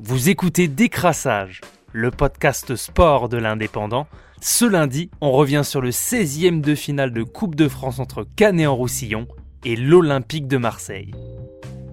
Vous écoutez Décrassage, le podcast sport de l'Indépendant. Ce lundi, on revient sur le 16e de finale de Coupe de France entre Canet-en-Roussillon et l'Olympique de Marseille.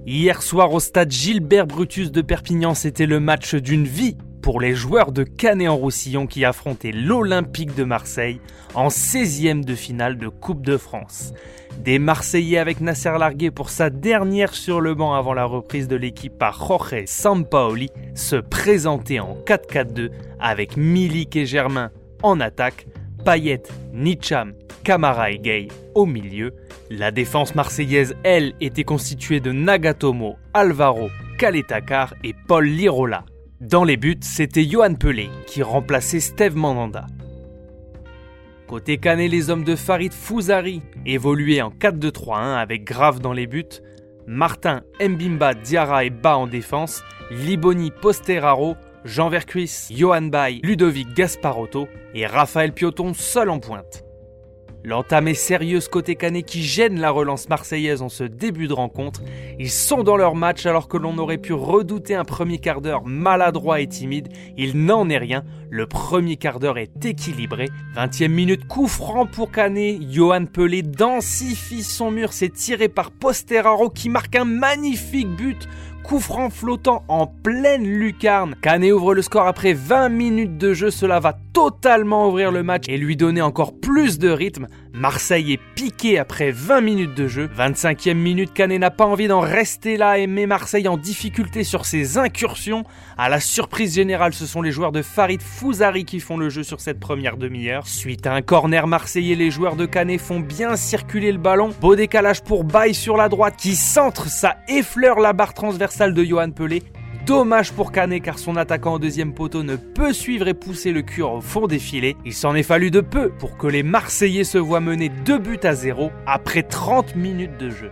Hier soir au stade Gilbert Brutus de Perpignan, c'était le match d'une vie pour les joueurs de Canet-en-Roussillon qui affrontaient l'Olympique de Marseille en 16e de finale de Coupe de France. Des Marseillais avec Nasser Largué pour sa dernière sur le banc avant la reprise de l'équipe par Jorge Sampaoli se présentaient en 4-4-2 avec Milik et Germain en attaque, Payet, Nicham, Camara et Gay au milieu. La défense marseillaise, elle, était constituée de Nagatomo, Alvaro, Kaletakar et Paul Lirola. Dans les buts, c'était Johan Pelé qui remplaçait Steve Mandanda. Côté Canet, les hommes de Farid Fouzari évoluaient en 4-2-3-1 avec Grave dans les buts, Martin, Mbimba, Diarra et Ba en défense, Liboni, Posteraro, Jean Vercuis, Johan Bay, Ludovic Gasparotto et Raphaël Pioton seul en pointe. L'entame est sérieuse côté Canet qui gêne la relance marseillaise en ce début de rencontre. Ils sont dans leur match alors que l'on aurait pu redouter un premier quart d'heure maladroit et timide. Il n'en est rien. Le premier quart d'heure est équilibré. 20e minute, coup franc pour Canet. Johan Pelé densifie son mur. C'est tiré par Posteraro qui marque un magnifique but coup franc flottant en pleine lucarne. Canet ouvre le score après 20 minutes de jeu, cela va totalement ouvrir le match et lui donner encore plus de rythme. Marseille est piqué après 20 minutes de jeu. 25e minute, Canet n'a pas envie d'en rester là et met Marseille en difficulté sur ses incursions. À la surprise générale, ce sont les joueurs de Farid Fouzari qui font le jeu sur cette première demi-heure. Suite à un corner marseillais, les joueurs de Canet font bien circuler le ballon. Beau décalage pour Baye sur la droite qui centre, ça effleure la barre transversale de Johan Pelé. Dommage pour Canet car son attaquant au deuxième poteau ne peut suivre et pousser le cure au fond des filets. Il s'en est fallu de peu pour que les Marseillais se voient mener 2 buts à 0 après 30 minutes de jeu.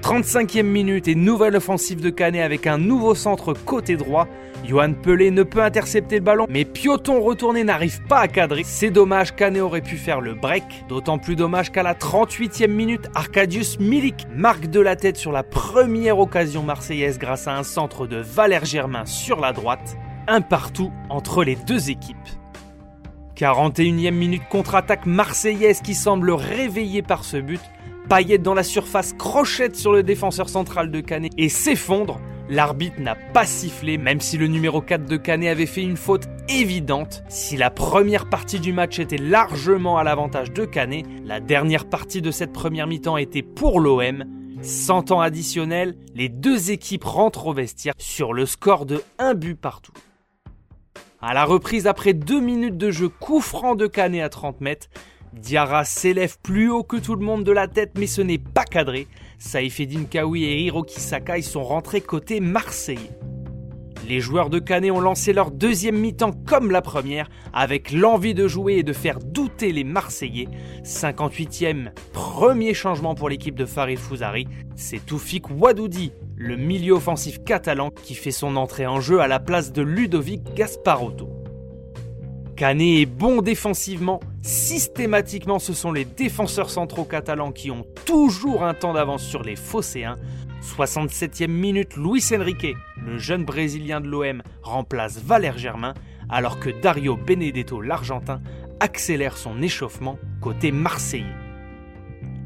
35e minute et nouvelle offensive de Canet avec un nouveau centre côté droit. Johan Pelé ne peut intercepter le ballon, mais Pioton retourné n'arrive pas à cadrer. C'est dommage, Canet aurait pu faire le break. D'autant plus dommage qu'à la 38e minute, Arcadius Milik marque de la tête sur la première occasion marseillaise grâce à un centre de Valère Germain sur la droite. Un partout entre les deux équipes. 41e minute contre-attaque marseillaise qui semble réveillée par ce but. Payet dans la surface crochette sur le défenseur central de Canet et s'effondre. L'arbitre n'a pas sifflé, même si le numéro 4 de Canet avait fait une faute évidente. Si la première partie du match était largement à l'avantage de Canet, la dernière partie de cette première mi-temps était pour l'OM. Sans temps additionnel, les deux équipes rentrent au vestiaire sur le score de 1 but partout. À la reprise après 2 minutes de jeu, coup franc de Canet à 30 mètres, Diarra s'élève plus haut que tout le monde de la tête, mais ce n'est pas cadré. Saïfedine Kawi et Hiroki Sakai sont rentrés côté Marseille. Les joueurs de Canet ont lancé leur deuxième mi-temps comme la première, avec l'envie de jouer et de faire douter les Marseillais. 58e, premier changement pour l'équipe de Farid Fouzari. C'est Toufik Wadoudi, le milieu offensif catalan, qui fait son entrée en jeu à la place de Ludovic Gasparotto. Canet est bon défensivement. Systématiquement, ce sont les défenseurs centraux catalans qui ont toujours un temps d'avance sur les Phocéens. 67e minute, Luis Enrique, le jeune brésilien de l'OM, remplace Valère Germain, alors que Dario Benedetto, l'Argentin, accélère son échauffement côté marseillais.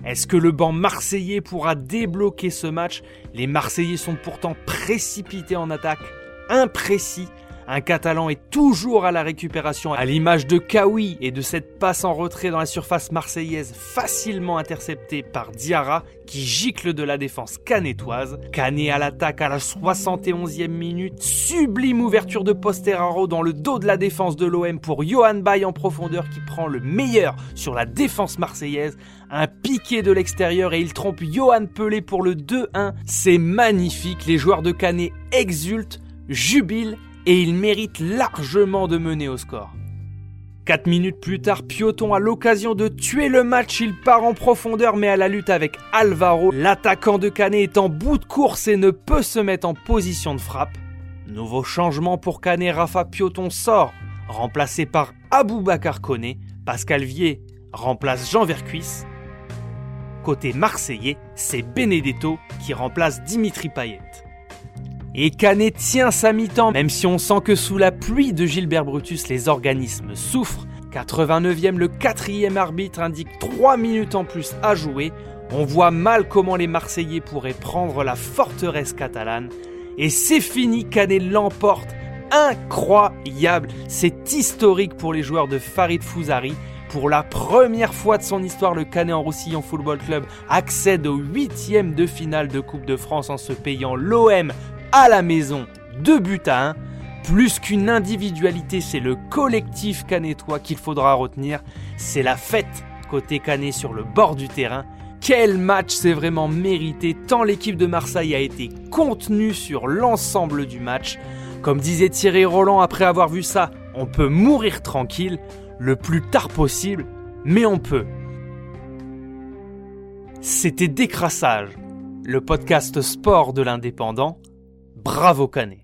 Est-ce que le banc marseillais pourra débloquer ce match? Les Marseillais sont pourtant précipités en attaque, imprécis un Catalan est toujours à la récupération, à l'image de Kawi et de cette passe en retrait dans la surface marseillaise facilement interceptée par Diarra qui gicle de la défense canetoise. Canet à l'attaque à la 71e minute, sublime ouverture de Posteraro dans le dos de la défense de l'OM pour Johan Bay en profondeur qui prend le meilleur sur la défense marseillaise. Un piqué de l'extérieur et il trompe Johan Pelé pour le 2-1. C'est magnifique, les joueurs de Canet exultent, jubilent et il mérite largement de mener au score. 4 minutes plus tard, Pioton a l'occasion de tuer le match, il part en profondeur mais à la lutte avec Alvaro, l'attaquant de Canet est en bout de course et ne peut se mettre en position de frappe. Nouveau changement pour Canet, Rafa Pioton sort, remplacé par Bakar Koné, Pascal Vier remplace Jean Vercuis. Côté marseillais, c'est Benedetto qui remplace Dimitri Payet. Et Canet tient sa mi-temps, même si on sent que sous la pluie de Gilbert Brutus, les organismes souffrent. 89e, le quatrième arbitre indique 3 minutes en plus à jouer. On voit mal comment les Marseillais pourraient prendre la forteresse catalane. Et c'est fini, Canet l'emporte. Incroyable, c'est historique pour les joueurs de Farid Fouzari. Pour la première fois de son histoire, le Canet en Roussillon Football Club accède au huitième de finale de Coupe de France en se payant l'OM à la maison, 2 buts à 1. Plus qu'une individualité, c'est le collectif canetois qu'il faudra retenir. C'est la fête côté canet sur le bord du terrain. Quel match c'est vraiment mérité tant l'équipe de Marseille a été contenue sur l'ensemble du match. Comme disait Thierry Roland après avoir vu ça, on peut mourir tranquille le plus tard possible, mais on peut. C'était Décrassage, le podcast sport de l'indépendant. Bravo Canet.